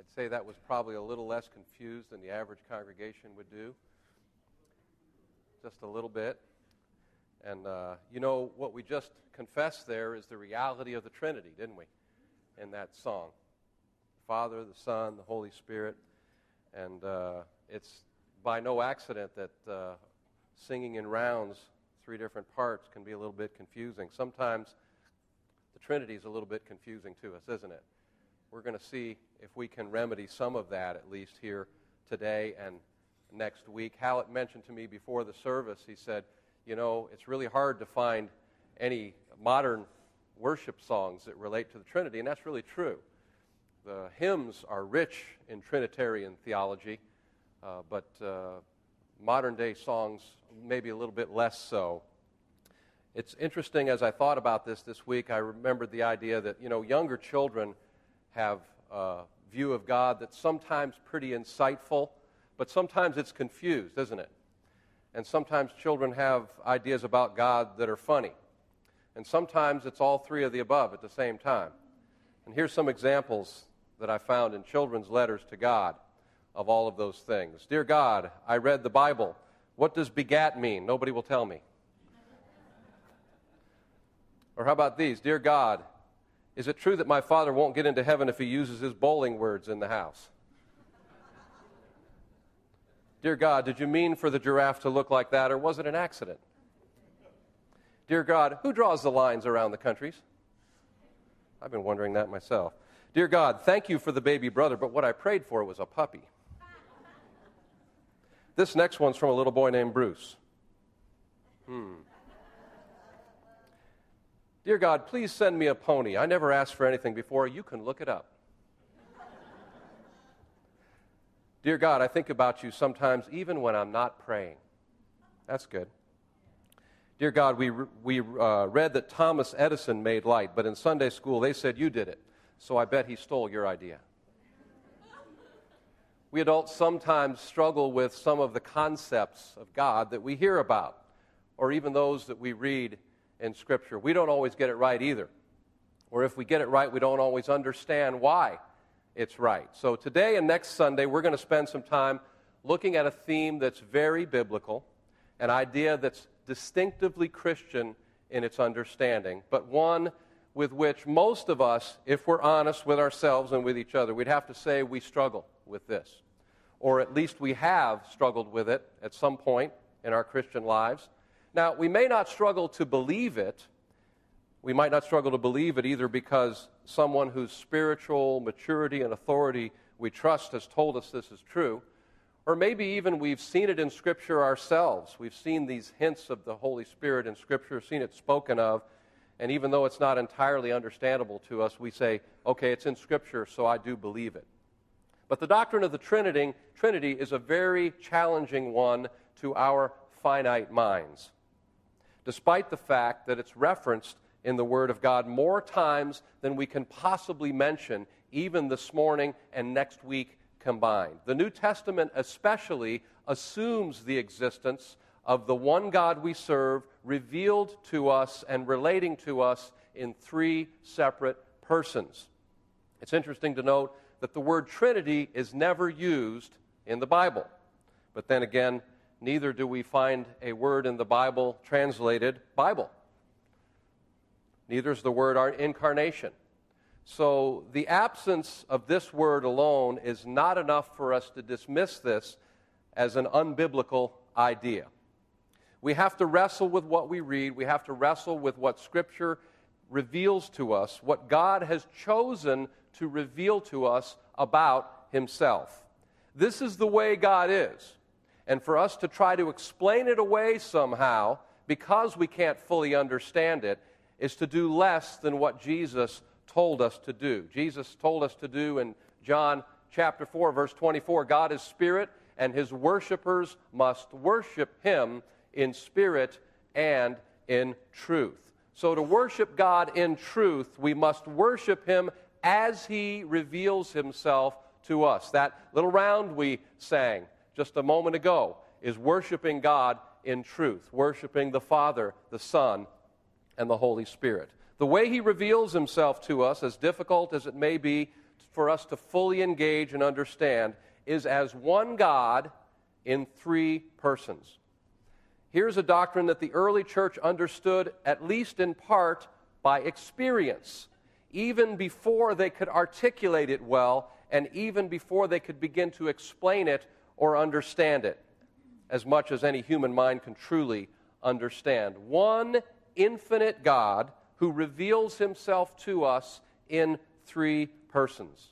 I'd say that was probably a little less confused than the average congregation would do. Just a little bit. And uh, you know, what we just confessed there is the reality of the Trinity, didn't we? In that song the Father, the Son, the Holy Spirit. And uh, it's by no accident that uh, singing in rounds, three different parts, can be a little bit confusing. Sometimes the Trinity is a little bit confusing to us, isn't it? We're going to see if we can remedy some of that, at least here today and next week. Hallett mentioned to me before the service, he said, You know, it's really hard to find any modern worship songs that relate to the Trinity, and that's really true. The hymns are rich in Trinitarian theology, uh, but uh, modern day songs maybe a little bit less so. It's interesting as I thought about this this week, I remembered the idea that, you know, younger children have a view of God that's sometimes pretty insightful, but sometimes it's confused, isn't it? And sometimes children have ideas about God that are funny. And sometimes it's all three of the above at the same time. And here's some examples that I found in children's letters to God of all of those things. Dear God, I read the Bible. What does begat mean? Nobody will tell me. Or how about these? Dear God, is it true that my father won't get into heaven if he uses his bowling words in the house? Dear God, did you mean for the giraffe to look like that, or was it an accident? Dear God, who draws the lines around the countries? I've been wondering that myself. Dear God, thank you for the baby brother, but what I prayed for was a puppy. This next one's from a little boy named Bruce. Hmm. Dear God, please send me a pony. I never asked for anything before. You can look it up. Dear God, I think about you sometimes even when I'm not praying. That's good. Dear God, we, we uh, read that Thomas Edison made light, but in Sunday school they said you did it. So I bet he stole your idea. We adults sometimes struggle with some of the concepts of God that we hear about, or even those that we read in Scripture. We don't always get it right either. Or if we get it right, we don't always understand why it's right. So today and next Sunday, we're going to spend some time looking at a theme that's very biblical, an idea that's distinctively Christian in its understanding, but one with which most of us, if we're honest with ourselves and with each other, we'd have to say we struggle with this. Or at least we have struggled with it at some point in our Christian lives. Now, we may not struggle to believe it. We might not struggle to believe it either because someone whose spiritual maturity and authority we trust has told us this is true. Or maybe even we've seen it in Scripture ourselves. We've seen these hints of the Holy Spirit in Scripture, seen it spoken of, and even though it's not entirely understandable to us, we say, okay, it's in Scripture, so I do believe it. But the doctrine of the Trinity, Trinity is a very challenging one to our finite minds despite the fact that it's referenced in the Word of God more times than we can possibly mention, even this morning and next week combined. The New Testament, especially, assumes the existence of the one God we serve, revealed to us and relating to us in three separate persons. It's interesting to note that the word Trinity is never used in the Bible. But then again, neither do we find a word in the Bible translated Bible. Neither is the word incarnation. So the absence of this word alone is not enough for us to dismiss this as an unbiblical idea. We have to wrestle with what we read, we have to wrestle with what Scripture reveals to us, what God has chosen to reveal to us about Himself. This is the way God is and for us to try to explain it away somehow because we can't fully understand it is to do less than what Jesus told us to do. Jesus told us to do in John chapter 4 verse 24, God is spirit and his worshipers must worship him in spirit and in truth. So to worship God in truth, we must worship him as he reveals himself to us. That little round we sang just a moment ago is worshiping God in truth, worshiping the Father, the Son, and the Holy Spirit. The way He reveals Himself to us, as difficult as it may be for us to fully engage and understand is as one God in three persons. Here's a doctrine that the early church understood, at least in part, by experience, even before they could articulate it well, and even before they could begin to explain it or understand it, as much as any human mind can truly understand. One infinite God who reveals himself to us in three persons.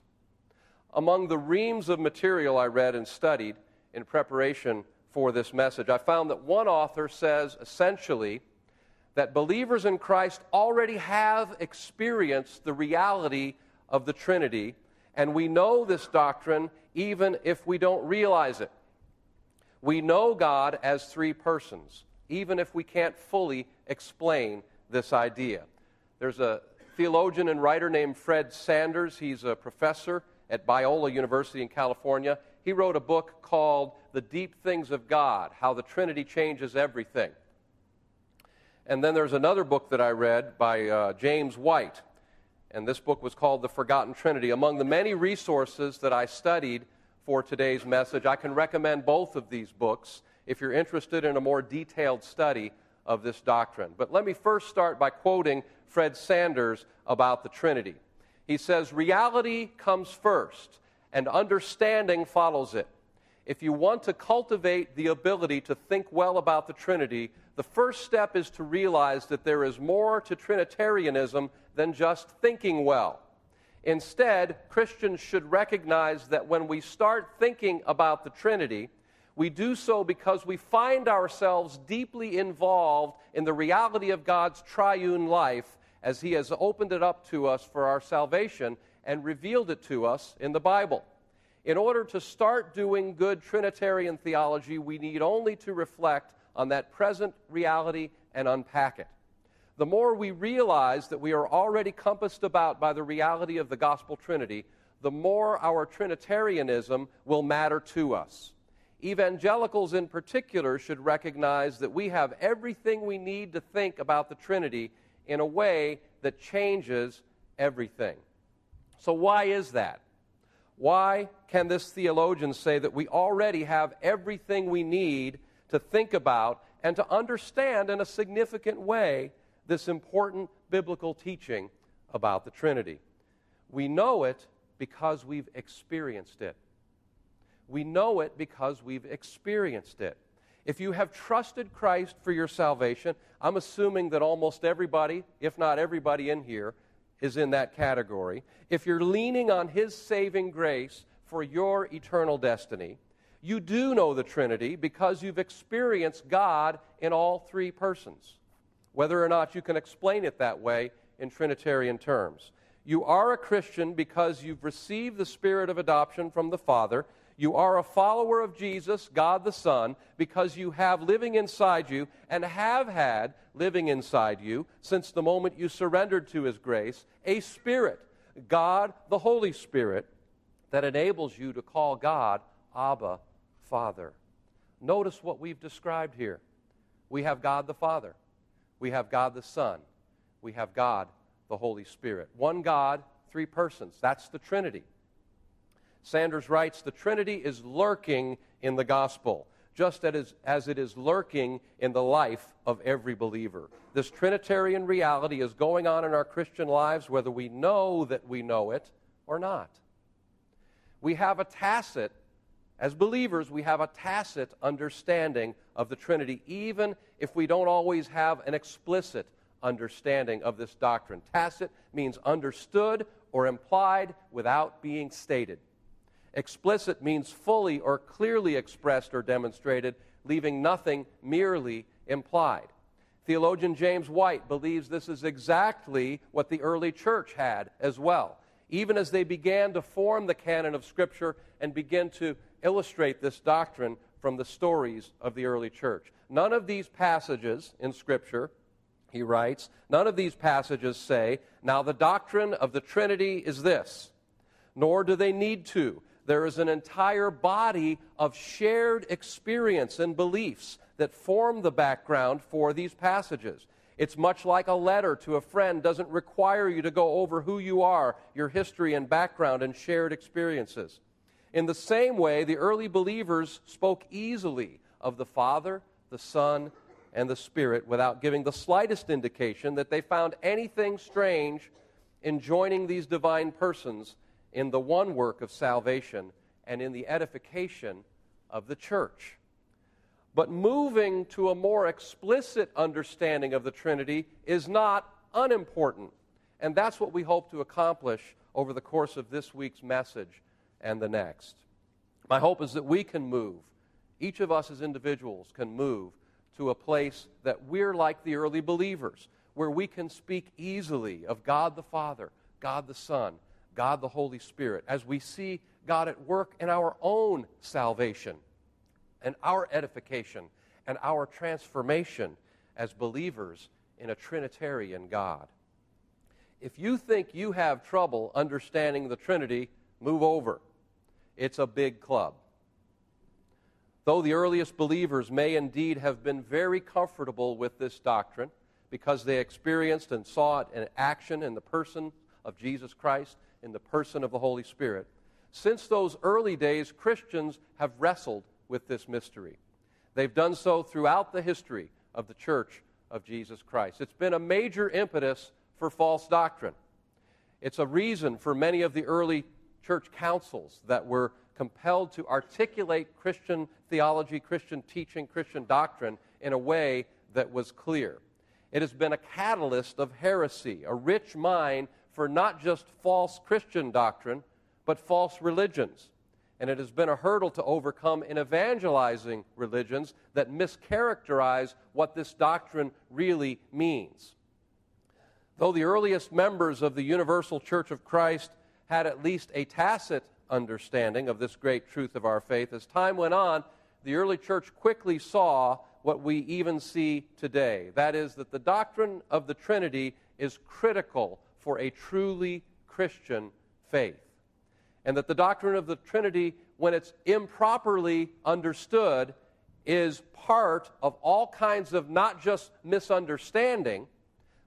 Among the reams of material I read and studied in preparation for this message, I found that one author says essentially that believers in Christ already have experienced the reality of the Trinity, and we know this doctrine even if we don't realize it. We know God as three persons, even if we can't fully explain this idea. There's a theologian and writer named Fred Sanders. He's a professor at Biola University in California. He wrote a book called The Deep Things of God How the Trinity Changes Everything. And then there's another book that I read by uh, James White. And this book was called The Forgotten Trinity. Among the many resources that I studied for today's message, I can recommend both of these books if you're interested in a more detailed study of this doctrine. But let me first start by quoting Fred Sanders about the Trinity. He says, Reality comes first, and understanding follows it. If you want to cultivate the ability to think well about the Trinity, the first step is to realize that there is more to Trinitarianism than just thinking well. Instead, Christians should recognize that when we start thinking about the Trinity, we do so because we find ourselves deeply involved in the reality of God's triune life as He has opened it up to us for our salvation and revealed it to us in the Bible. In order to start doing good Trinitarian theology, we need only to reflect on that present reality and unpack it. The more we realize that we are already compassed about by the reality of the gospel Trinity, the more our Trinitarianism will matter to us. Evangelicals, in particular, should recognize that we have everything we need to think about the Trinity in a way that changes everything. So, why is that? Why can this theologian say that we already have everything we need to think about and to understand in a significant way this important biblical teaching about the Trinity? We know it because we've experienced it. We know it because we've experienced it. If you have trusted Christ for your salvation, I'm assuming that almost everybody, if not everybody in here, is in that category. If you're leaning on His saving grace for your eternal destiny, you do know the Trinity because you've experienced God in all three persons, whether or not you can explain it that way in Trinitarian terms. You are a Christian because you've received the Spirit of adoption from the Father you are a follower of Jesus, God the Son, because you have living inside you and have had living inside you since the moment you surrendered to His grace a Spirit, God the Holy Spirit, that enables you to call God Abba, Father. Notice what we've described here. We have God the Father, we have God the Son, we have God the Holy Spirit. One God, three persons. That's the Trinity. Sanders writes The Trinity is lurking in the gospel, just as it is lurking in the life of every believer. This Trinitarian reality is going on in our Christian lives whether we know that we know it or not. We have a tacit, as believers, we have a tacit understanding of the Trinity, even if we don't always have an explicit understanding of this doctrine. Tacit means understood or implied without being stated. Explicit means fully or clearly expressed or demonstrated, leaving nothing merely implied. Theologian James White believes this is exactly what the early church had as well, even as they began to form the canon of Scripture and begin to illustrate this doctrine from the stories of the early church. None of these passages in Scripture, he writes, none of these passages say, Now the doctrine of the Trinity is this, nor do they need to there is an entire body of shared experience and beliefs that form the background for these passages. It's much like a letter to a friend doesn't require you to go over who you are, your history and background, and shared experiences. In the same way, the early believers spoke easily of the Father, the Son, and the Spirit without giving the slightest indication that they found anything strange in joining these divine persons in the one work of salvation and in the edification of the church. But moving to a more explicit understanding of the Trinity is not unimportant. And that's what we hope to accomplish over the course of this week's message and the next. My hope is that we can move, each of us as individuals can move to a place that we're like the early believers, where we can speak easily of God the Father, God the Son, God the Holy Spirit, as we see God at work in our own salvation and our edification and our transformation as believers in a Trinitarian God. If you think you have trouble understanding the Trinity, move over. It's a big club. Though the earliest believers may indeed have been very comfortable with this doctrine because they experienced and saw it in action in the person of Jesus Christ, in the person of the Holy Spirit, since those early days, Christians have wrestled with this mystery. They've done so throughout the history of the church of Jesus Christ. It's been a major impetus for false doctrine. It's a reason for many of the early church councils that were compelled to articulate Christian theology, Christian teaching, Christian doctrine in a way that was clear. It has been a catalyst of heresy, a rich mine for not just false Christian doctrine, but false religions and it has been a hurdle to overcome in evangelizing religions that mischaracterize what this doctrine really means. Though the earliest members of the Universal Church of Christ had at least a tacit understanding of this great truth of our faith, as time went on, the early church quickly saw what we even see today. That is, that the doctrine of the Trinity is critical for a truly Christian faith and that the doctrine of the Trinity, when it's improperly understood, is part of all kinds of not just misunderstanding,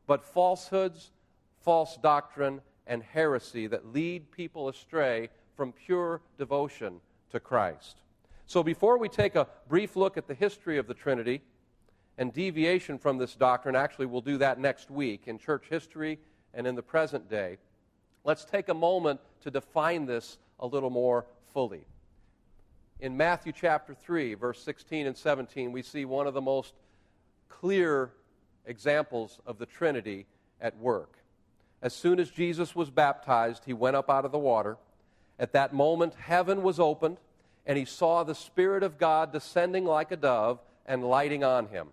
but falsehoods, false doctrine, and heresy that lead people astray from pure devotion to Christ. So, before we take a brief look at the history of the Trinity and deviation from this doctrine, actually, we'll do that next week in church history and in the present day. Let's take a moment to define this a little more fully. In Matthew chapter 3, verse 16 and 17, we see one of the most clear examples of the Trinity at work. As soon as Jesus was baptized, he went up out of the water. At that moment, heaven was opened, and he saw the Spirit of God descending like a dove and lighting on him.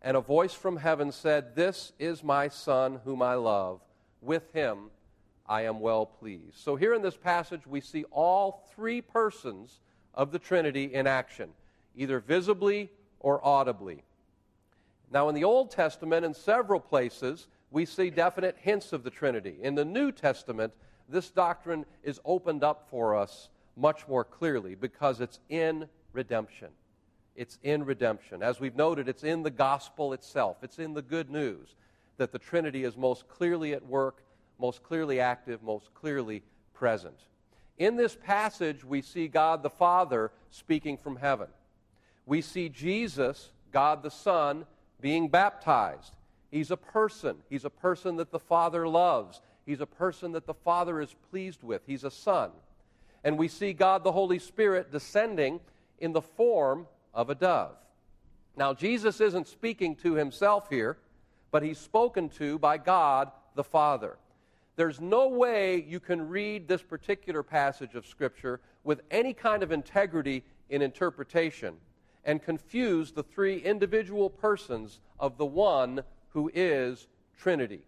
And a voice from heaven said, This is my Son, whom I love. With him I am well pleased. So, here in this passage, we see all three persons of the Trinity in action, either visibly or audibly. Now, in the Old Testament, in several places, we see definite hints of the Trinity. In the New Testament, this doctrine is opened up for us much more clearly because it's in redemption. It's in redemption. As we've noted, it's in the gospel itself, it's in the good news that the Trinity is most clearly at work most clearly active, most clearly present. In this passage, we see God the Father speaking from heaven. We see Jesus, God the Son, being baptized. He's a person. He's a person that the Father loves. He's a person that the Father is pleased with. He's a son. And we see God the Holy Spirit descending in the form of a dove. Now, Jesus isn't speaking to himself here, but he's spoken to by God the Father. There's no way you can read this particular passage of Scripture with any kind of integrity in interpretation and confuse the three individual persons of the one who is Trinity.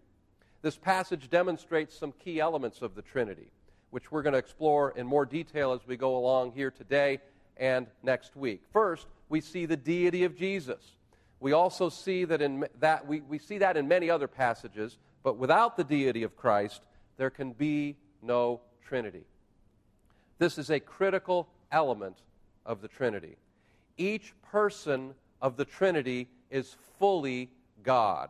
This passage demonstrates some key elements of the Trinity, which we're going to explore in more detail as we go along here today and next week. First, we see the deity of Jesus. We also see that in that we, we see that in many other passages, but without the deity of Christ, there can be no Trinity. This is a critical element of the Trinity. Each person of the Trinity is fully God.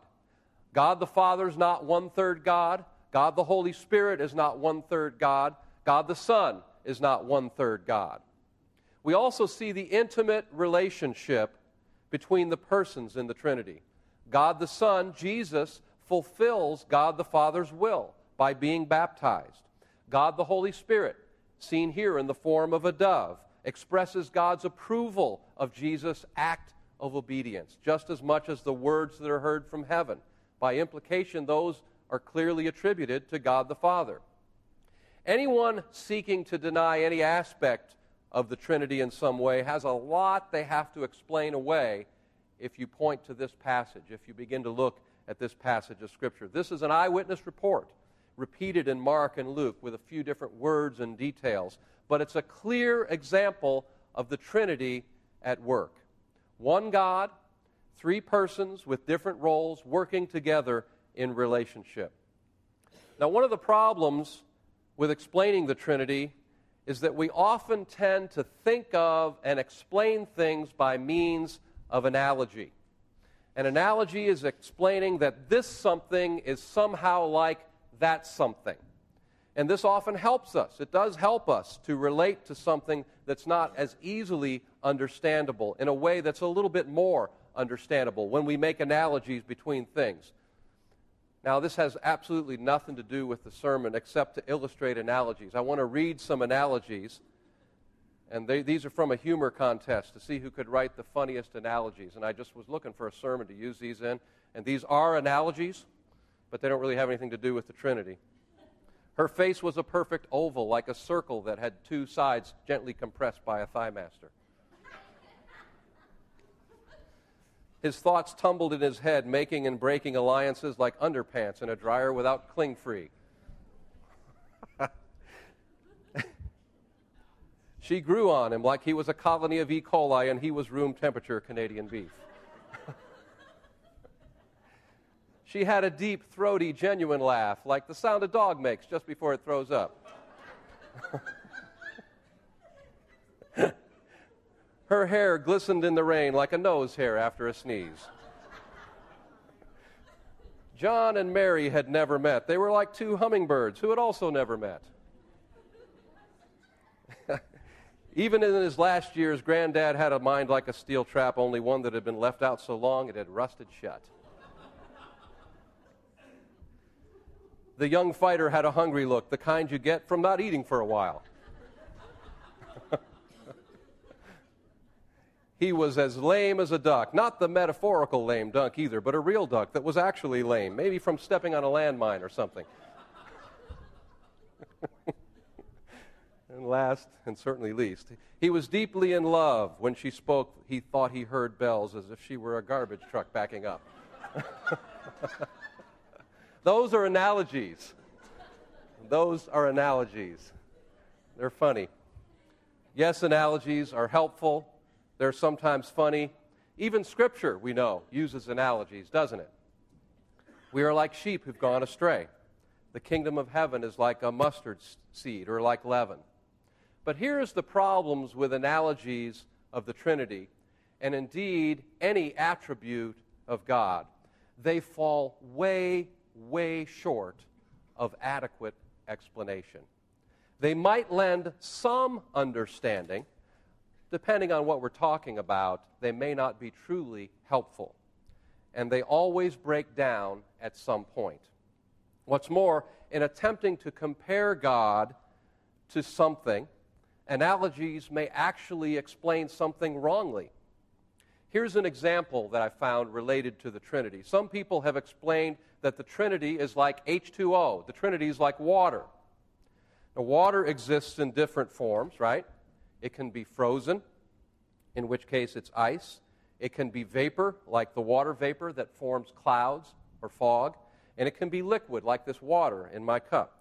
God the Father is not one third God. God the Holy Spirit is not one third God. God the Son is not one third God. We also see the intimate relationship between the persons in the Trinity. God the Son, Jesus, fulfills God the Father's will by being baptized. God the Holy Spirit, seen here in the form of a dove, expresses God's approval of Jesus' act of obedience, just as much as the words that are heard from heaven. By implication, those are clearly attributed to God the Father. Anyone seeking to deny any aspect of the Trinity in some way has a lot they have to explain away if you point to this passage, if you begin to look at this passage of Scripture. This is an eyewitness report repeated in Mark and Luke with a few different words and details, but it's a clear example of the Trinity at work. One God, three persons with different roles working together in relationship. Now, one of the problems with explaining the Trinity is that we often tend to think of and explain things by means of analogy. An analogy is explaining that this something is somehow like that something. And this often helps us. It does help us to relate to something that's not as easily understandable in a way that's a little bit more understandable when we make analogies between things. Now, this has absolutely nothing to do with the sermon except to illustrate analogies. I want to read some analogies, and they, these are from a humor contest to see who could write the funniest analogies. And I just was looking for a sermon to use these in. And these are analogies, but they don't really have anything to do with the Trinity. Her face was a perfect oval, like a circle that had two sides gently compressed by a thigh His thoughts tumbled in his head, making and breaking alliances like underpants in a dryer without cling free. she grew on him like he was a colony of E. coli and he was room temperature Canadian beef. she had a deep, throaty, genuine laugh, like the sound a dog makes just before it throws up. Her hair glistened in the rain like a nose hair after a sneeze. John and Mary had never met. They were like two hummingbirds who had also never met. Even in his last years, Granddad had a mind like a steel trap, only one that had been left out so long it had rusted shut. the young fighter had a hungry look, the kind you get from not eating for a while. He was as lame as a duck. Not the metaphorical lame duck either, but a real duck that was actually lame, maybe from stepping on a landmine or something. and last, and certainly least, he was deeply in love. When she spoke, he thought he heard bells as if she were a garbage truck backing up. Those are analogies. Those are analogies. They're funny. Yes, analogies are helpful they're sometimes funny. Even Scripture, we know, uses analogies, doesn't it? We are like sheep who've gone astray. The kingdom of heaven is like a mustard seed or like leaven. But here's the problems with analogies of the Trinity, and indeed any attribute of God. They fall way, way short of adequate explanation. They might lend some understanding depending on what we're talking about, they may not be truly helpful. And they always break down at some point. What's more, in attempting to compare God to something, analogies may actually explain something wrongly. Here's an example that I found related to the Trinity. Some people have explained that the Trinity is like H2O, the Trinity is like water. Now, water exists in different forms, right? It can be frozen, in which case it's ice. It can be vapor, like the water vapor that forms clouds or fog. And it can be liquid, like this water in my cup.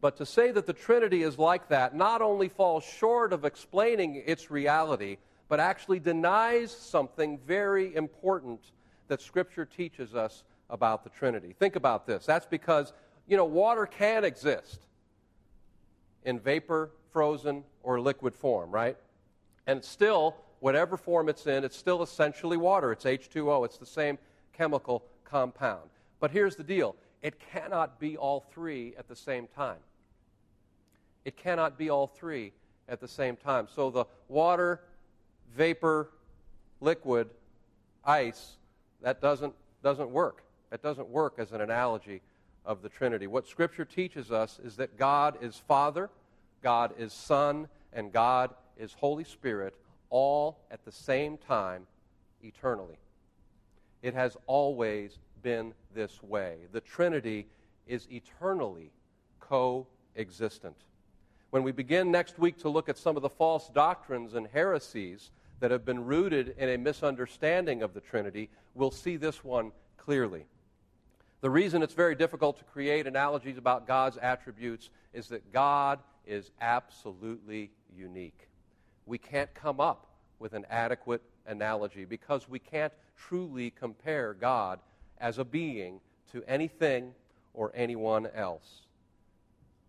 But to say that the Trinity is like that not only falls short of explaining its reality, but actually denies something very important that Scripture teaches us about the Trinity. Think about this. That's because, you know, water can exist in vapor, frozen, or liquid form, right? And still, whatever form it's in, it's still essentially water. It's H2O. It's the same chemical compound. But here's the deal it cannot be all three at the same time. It cannot be all three at the same time. So the water, vapor, liquid, ice, that doesn't, doesn't work. That doesn't work as an analogy of the Trinity. What Scripture teaches us is that God is Father, God is Son, and God is Holy Spirit, all at the same time, eternally. It has always been this way. The Trinity is eternally coexistent. When we begin next week to look at some of the false doctrines and heresies that have been rooted in a misunderstanding of the Trinity, we'll see this one clearly. The reason it's very difficult to create analogies about God's attributes is that God is absolutely unique. We can't come up with an adequate analogy because we can't truly compare God as a being to anything or anyone else.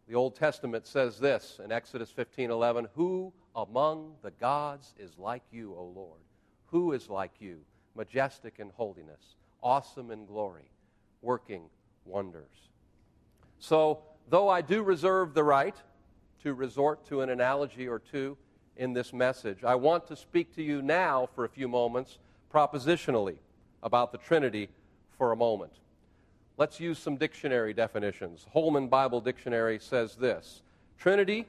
The Old Testament says this in Exodus 15:11, "Who among the gods is like you, O Lord? Who is like you, majestic in holiness, awesome in glory, working wonders?" So, though I do reserve the right to resort to an analogy or two in this message, I want to speak to you now for a few moments propositionally about the Trinity for a moment. Let's use some dictionary definitions. Holman Bible Dictionary says this Trinity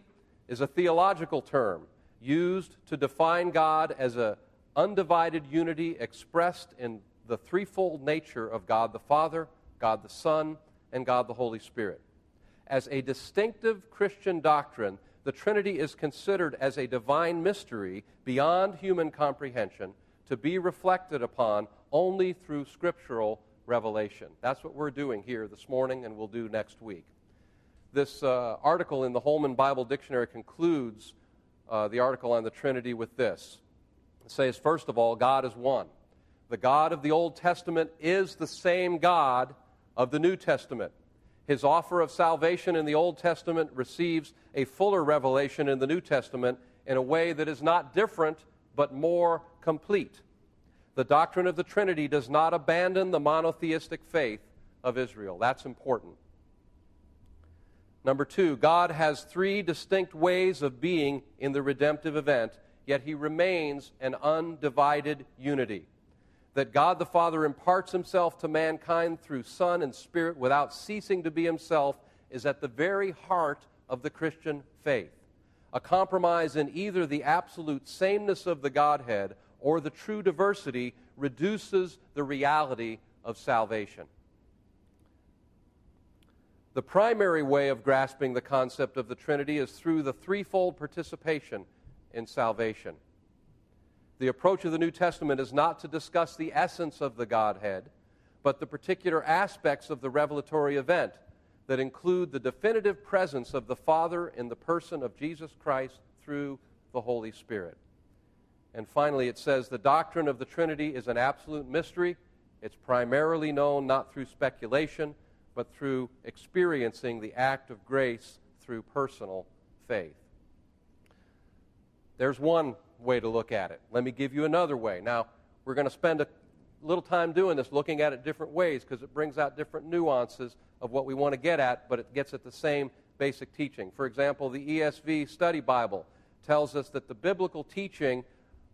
is a theological term used to define God as an undivided unity expressed in the threefold nature of God the Father, God the Son, and God the Holy Spirit. As a distinctive Christian doctrine, the Trinity is considered as a divine mystery beyond human comprehension to be reflected upon only through scriptural revelation. That's what we're doing here this morning and we'll do next week. This uh, article in the Holman Bible Dictionary concludes uh, the article on the Trinity with this. It says, first of all, God is one. The God of the Old Testament is the same God of the New Testament. His offer of salvation in the Old Testament receives a fuller revelation in the New Testament in a way that is not different but more complete the doctrine of the Trinity does not abandon the monotheistic faith of Israel. That's important. Number two, God has three distinct ways of being in the redemptive event, yet he remains an undivided unity. That God the Father imparts himself to mankind through Son and Spirit without ceasing to be himself is at the very heart of the Christian faith. A compromise in either the absolute sameness of the Godhead or the true diversity reduces the reality of salvation. The primary way of grasping the concept of the Trinity is through the threefold participation in salvation. The approach of the New Testament is not to discuss the essence of the Godhead, but the particular aspects of the revelatory event that include the definitive presence of the Father in the person of Jesus Christ through the Holy Spirit. And finally, it says the doctrine of the Trinity is an absolute mystery. It's primarily known not through speculation, but through experiencing the act of grace through personal faith. There's one way to look at it. Let me give you another way. Now, we're going to spend a little time doing this, looking at it different ways, because it brings out different nuances of what we want to get at, but it gets at the same basic teaching. For example, the ESV Study Bible tells us that the biblical teaching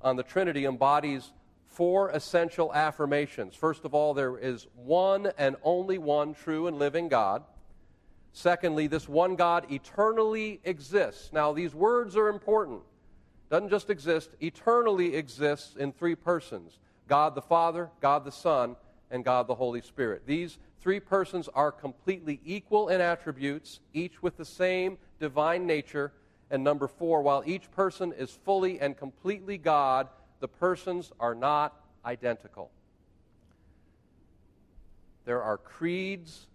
on the Trinity embodies four essential affirmations. First of all, there is one and only one true and living God. Secondly, this one God eternally exists. Now, these words are important. Doesn't just exist, eternally exists in three persons God the Father, God the Son, and God the Holy Spirit. These three persons are completely equal in attributes, each with the same divine nature and number four, while each person is fully and completely God, the persons are not identical. There are creeds,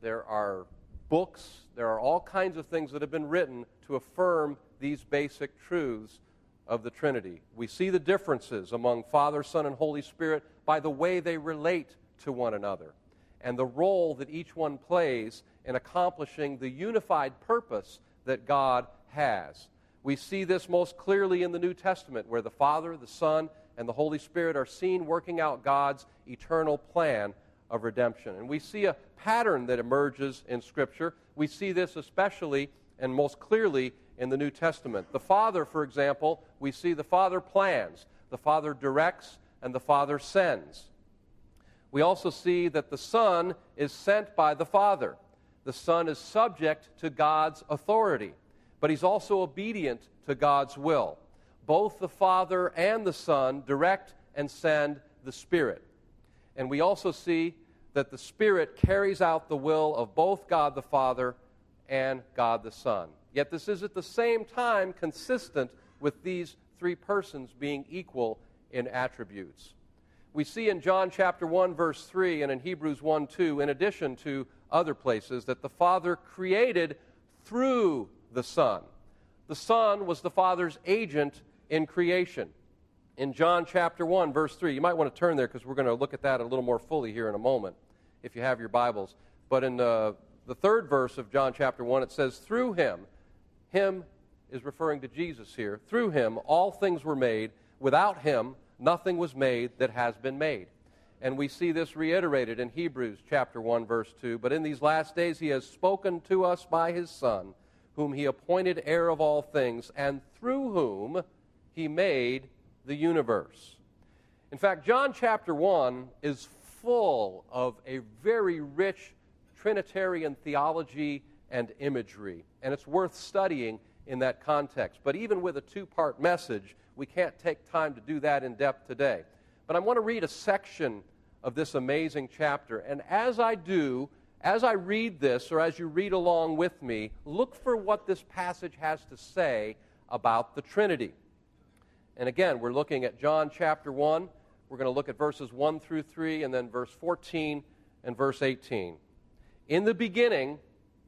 there are books, there are all kinds of things that have been written to affirm these basic truths of the Trinity. We see the differences among Father, Son, and Holy Spirit by the way they relate to one another and the role that each one plays in accomplishing the unified purpose that God has. We see this most clearly in the New Testament, where the Father, the Son, and the Holy Spirit are seen working out God's eternal plan of redemption. And we see a pattern that emerges in Scripture. We see this especially and most clearly in the New Testament. The Father, for example, we see the Father plans, the Father directs, and the Father sends. We also see that the Son is sent by the Father. The Son is subject to God's authority, but he's also obedient to God's will. Both the Father and the Son direct and send the Spirit. And we also see that the Spirit carries out the will of both God the Father and God the Son. Yet this is at the same time consistent with these three persons being equal in attributes. We see in John chapter 1 verse 3 and in Hebrews 1 2 in addition to other places that the Father created through the Son. The Son was the Father's agent in creation. In John chapter 1 verse 3, you might want to turn there because we're going to look at that a little more fully here in a moment if you have your Bibles. But in uh, the third verse of John chapter 1, it says, Through him, him is referring to Jesus here, through him all things were made. Without him, nothing was made that has been made. And we see this reiterated in Hebrews chapter 1, verse 2. But in these last days, he has spoken to us by his Son, whom he appointed heir of all things, and through whom he made the universe. In fact, John chapter 1 is full of a very rich Trinitarian theology and imagery, and it's worth studying in that context. But even with a two part message, we can't take time to do that in depth today. But I want to read a section of this amazing chapter, and as I do, as I read this, or as you read along with me, look for what this passage has to say about the Trinity. And again, we're looking at John chapter 1. We're going to look at verses 1 through 3, and then verse 14 and verse 18. In the beginning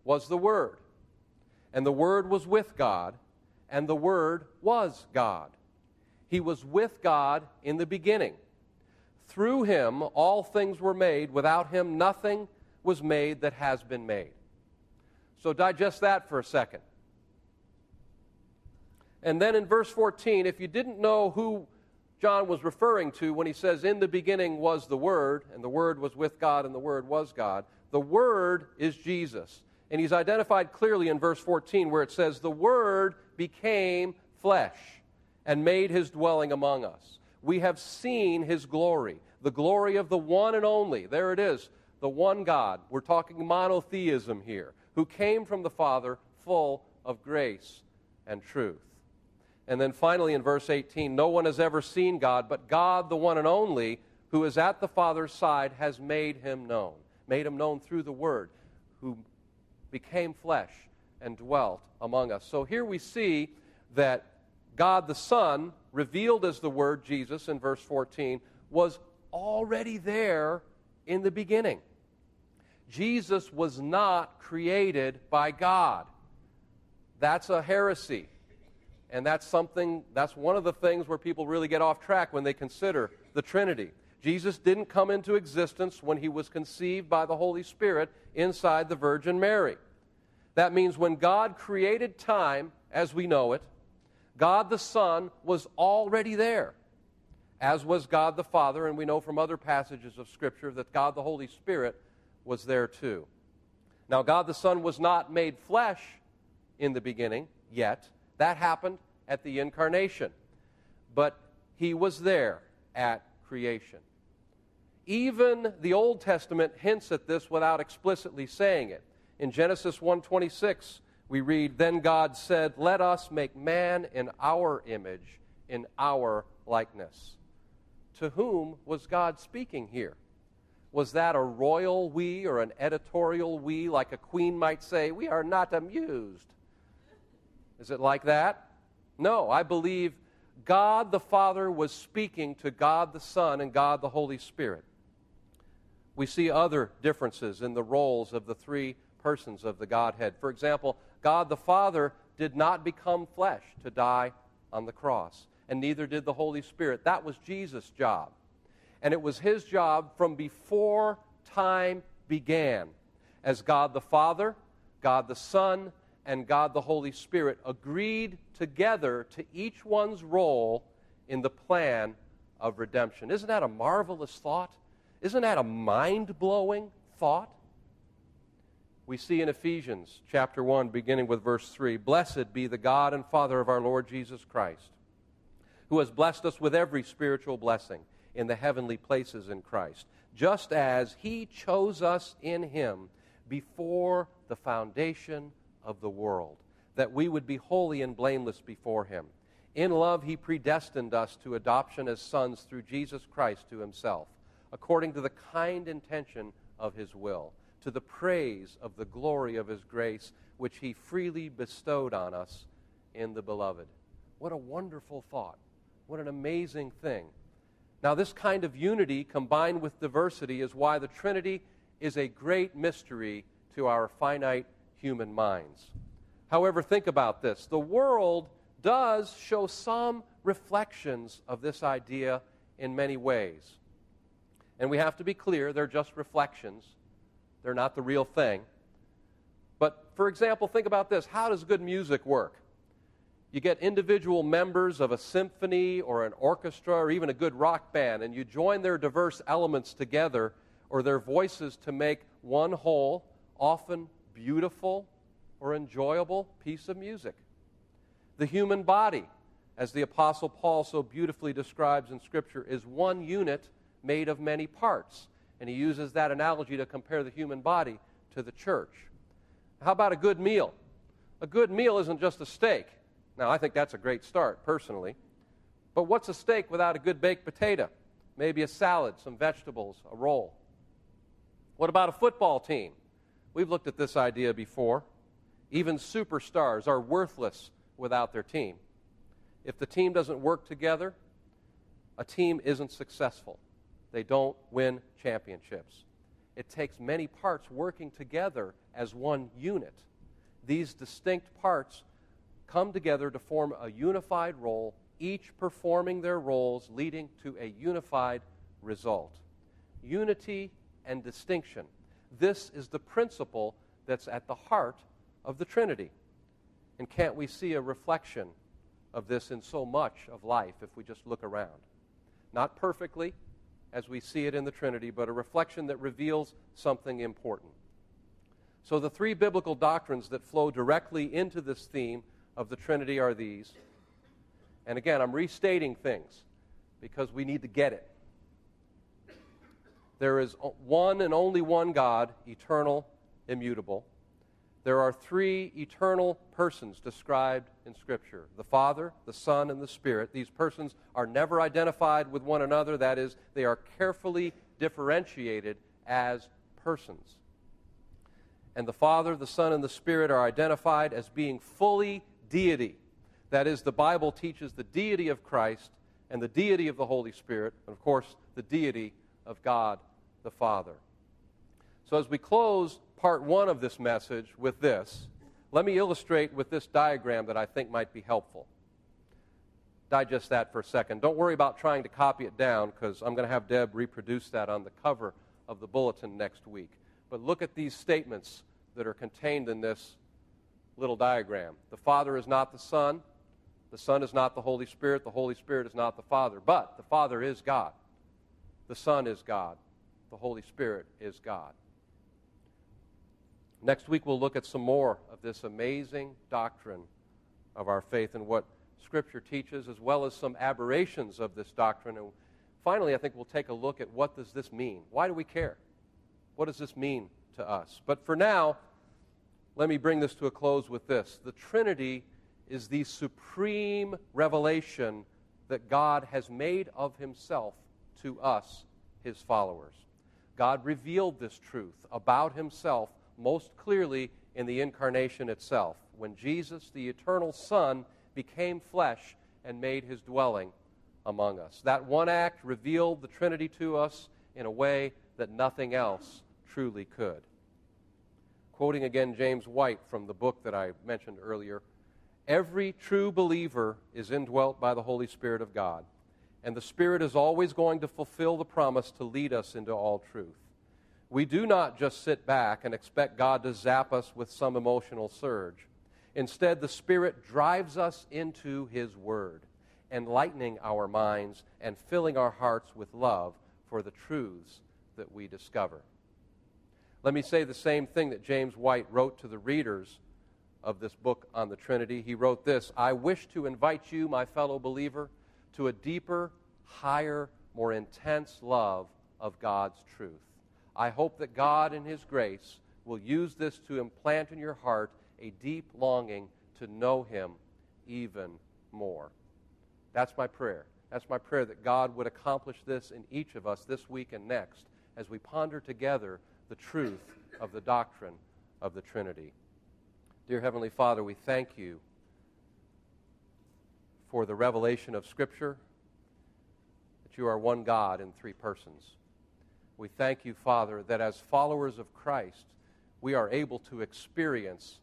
was the Word, and the Word was with God, and the Word was God. He was with God in the beginning. Through him all things were made. Without him nothing was made that has been made. So digest that for a second. And then in verse 14, if you didn't know who John was referring to when he says, In the beginning was the Word, and the Word was with God, and the Word was God, the Word is Jesus. And he's identified clearly in verse 14 where it says, The Word became flesh and made his dwelling among us. We have seen his glory, the glory of the one and only. There it is, the one God. We're talking monotheism here, who came from the Father full of grace and truth. And then finally in verse 18, no one has ever seen God, but God, the one and only, who is at the Father's side, has made him known made him known through the Word, who became flesh and dwelt among us. So here we see that God the Son, revealed as the Word, Jesus, in verse 14, was already there in the beginning. Jesus was not created by God. That's a heresy. And that's something, that's one of the things where people really get off track when they consider the Trinity. Jesus didn't come into existence when he was conceived by the Holy Spirit inside the Virgin Mary. That means when God created time as we know it, God the Son was already there, as was God the Father, and we know from other passages of Scripture that God the Holy Spirit was there too. Now, God the Son was not made flesh in the beginning yet. That happened at the incarnation. But he was there at creation. Even the Old Testament hints at this without explicitly saying it. In Genesis 1:26, we read, "Then God said, "Let us make man in our image, in our likeness." To whom was God speaking here? Was that a royal we or an editorial we, like a queen might say, We are not amused? Is it like that? No, I believe God the Father was speaking to God the Son and God the Holy Spirit we see other differences in the roles of the three persons of the Godhead. For example, God the Father did not become flesh to die on the cross, and neither did the Holy Spirit. That was Jesus' job. And it was his job from before time began, as God the Father, God the Son, and God the Holy Spirit agreed together to each one's role in the plan of redemption. Isn't that a marvelous thought? Isn't that a mind blowing thought? We see in Ephesians chapter 1, beginning with verse 3 Blessed be the God and Father of our Lord Jesus Christ, who has blessed us with every spiritual blessing in the heavenly places in Christ, just as he chose us in him before the foundation of the world, that we would be holy and blameless before him. In love, he predestined us to adoption as sons through Jesus Christ to himself, according to the kind intention of his will, to the praise of the glory of his grace, which he freely bestowed on us in the beloved. What a wonderful thought. What an amazing thing. Now, this kind of unity combined with diversity is why the Trinity is a great mystery to our finite human minds. However, think about this the world does show some reflections of this idea in many ways. And we have to be clear, they're just reflections, they're not the real thing. But for example, think about this how does good music work? You get individual members of a symphony or an orchestra or even a good rock band, and you join their diverse elements together or their voices to make one whole, often beautiful or enjoyable piece of music. The human body, as the Apostle Paul so beautifully describes in Scripture, is one unit made of many parts. And he uses that analogy to compare the human body to the church. How about a good meal? A good meal isn't just a steak. Now, I think that's a great start, personally. But what's a steak without a good baked potato? Maybe a salad, some vegetables, a roll. What about a football team? We've looked at this idea before. Even superstars are worthless without their team. If the team doesn't work together, a team isn't successful. They don't win championships. It takes many parts working together as one unit. These distinct parts come together to form a unified role, each performing their roles, leading to a unified result. Unity and distinction. This is the principle that's at the heart of the Trinity. And can't we see a reflection of this in so much of life if we just look around? Not perfectly, as we see it in the Trinity, but a reflection that reveals something important. So, the three biblical doctrines that flow directly into this theme of the Trinity are these. And again, I'm restating things because we need to get it. There is one and only one God, eternal, immutable. There are three eternal persons described in Scripture the Father, the Son, and the Spirit. These persons are never identified with one another, that is, they are carefully differentiated as persons. And the Father, the Son, and the Spirit are identified as being fully deity. That is, the Bible teaches the deity of Christ and the deity of the Holy Spirit, and of course, the deity of God the Father. So, as we close part one of this message with this, let me illustrate with this diagram that I think might be helpful. Digest that for a second. Don't worry about trying to copy it down because I'm going to have Deb reproduce that on the cover of the bulletin next week. But look at these statements that are contained in this little diagram. The Father is not the Son, the Son is not the Holy Spirit, the Holy Spirit is not the Father, but the Father is God. The Son is God, the Holy Spirit is God. Next week, we'll look at some more of this amazing doctrine of our faith and what Scripture teaches, as well as some aberrations of this doctrine. And finally, I think we'll take a look at what does this mean? Why do we care? What does this mean to us? But for now, let me bring this to a close with this. The Trinity is the supreme revelation that God has made of himself to us, his followers. God revealed this truth about himself most clearly in the incarnation itself, when Jesus, the eternal Son, became flesh and made his dwelling among us. That one act revealed the Trinity to us in a way that nothing else truly could. Quoting again James White from the book that I mentioned earlier every true believer is indwelt by the Holy Spirit of God, and the Spirit is always going to fulfill the promise to lead us into all truth. We do not just sit back and expect God to zap us with some emotional surge. Instead, the Spirit drives us into His Word, enlightening our minds and filling our hearts with love for the truths that we discover. Let me say the same thing that James White wrote to the readers of this book on the Trinity. He wrote this I wish to invite you, my fellow believer, to a deeper, higher, more intense love of God's truth. I hope that God, in His grace, will use this to implant in your heart a deep longing to know Him even more. That's my prayer. That's my prayer that God would accomplish this in each of us this week and next as we ponder together the truth of the doctrine of the Trinity. Dear Heavenly Father, we thank you for the revelation of Scripture, that you are one God in three persons. We thank you, Father, that as followers of Christ, we are able to experience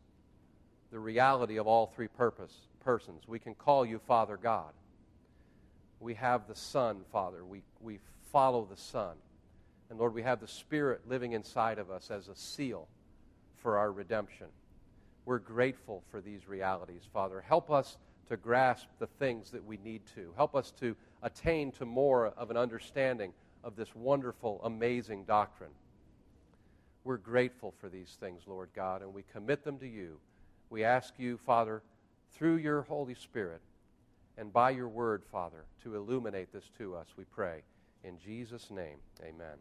the reality of all three purpose, persons. We can call you Father God. We have the Son, Father. We, we follow the Son. And Lord, we have the Spirit living inside of us as a seal for our redemption. We're grateful for these realities, Father. Help us to grasp the things that we need to. Help us to attain to more of an understanding of this wonderful, amazing doctrine. We're grateful for these things, Lord God, and we commit them to you. We ask you, Father, through your Holy Spirit and by your word, Father, to illuminate this to us, we pray. In Jesus' name, amen.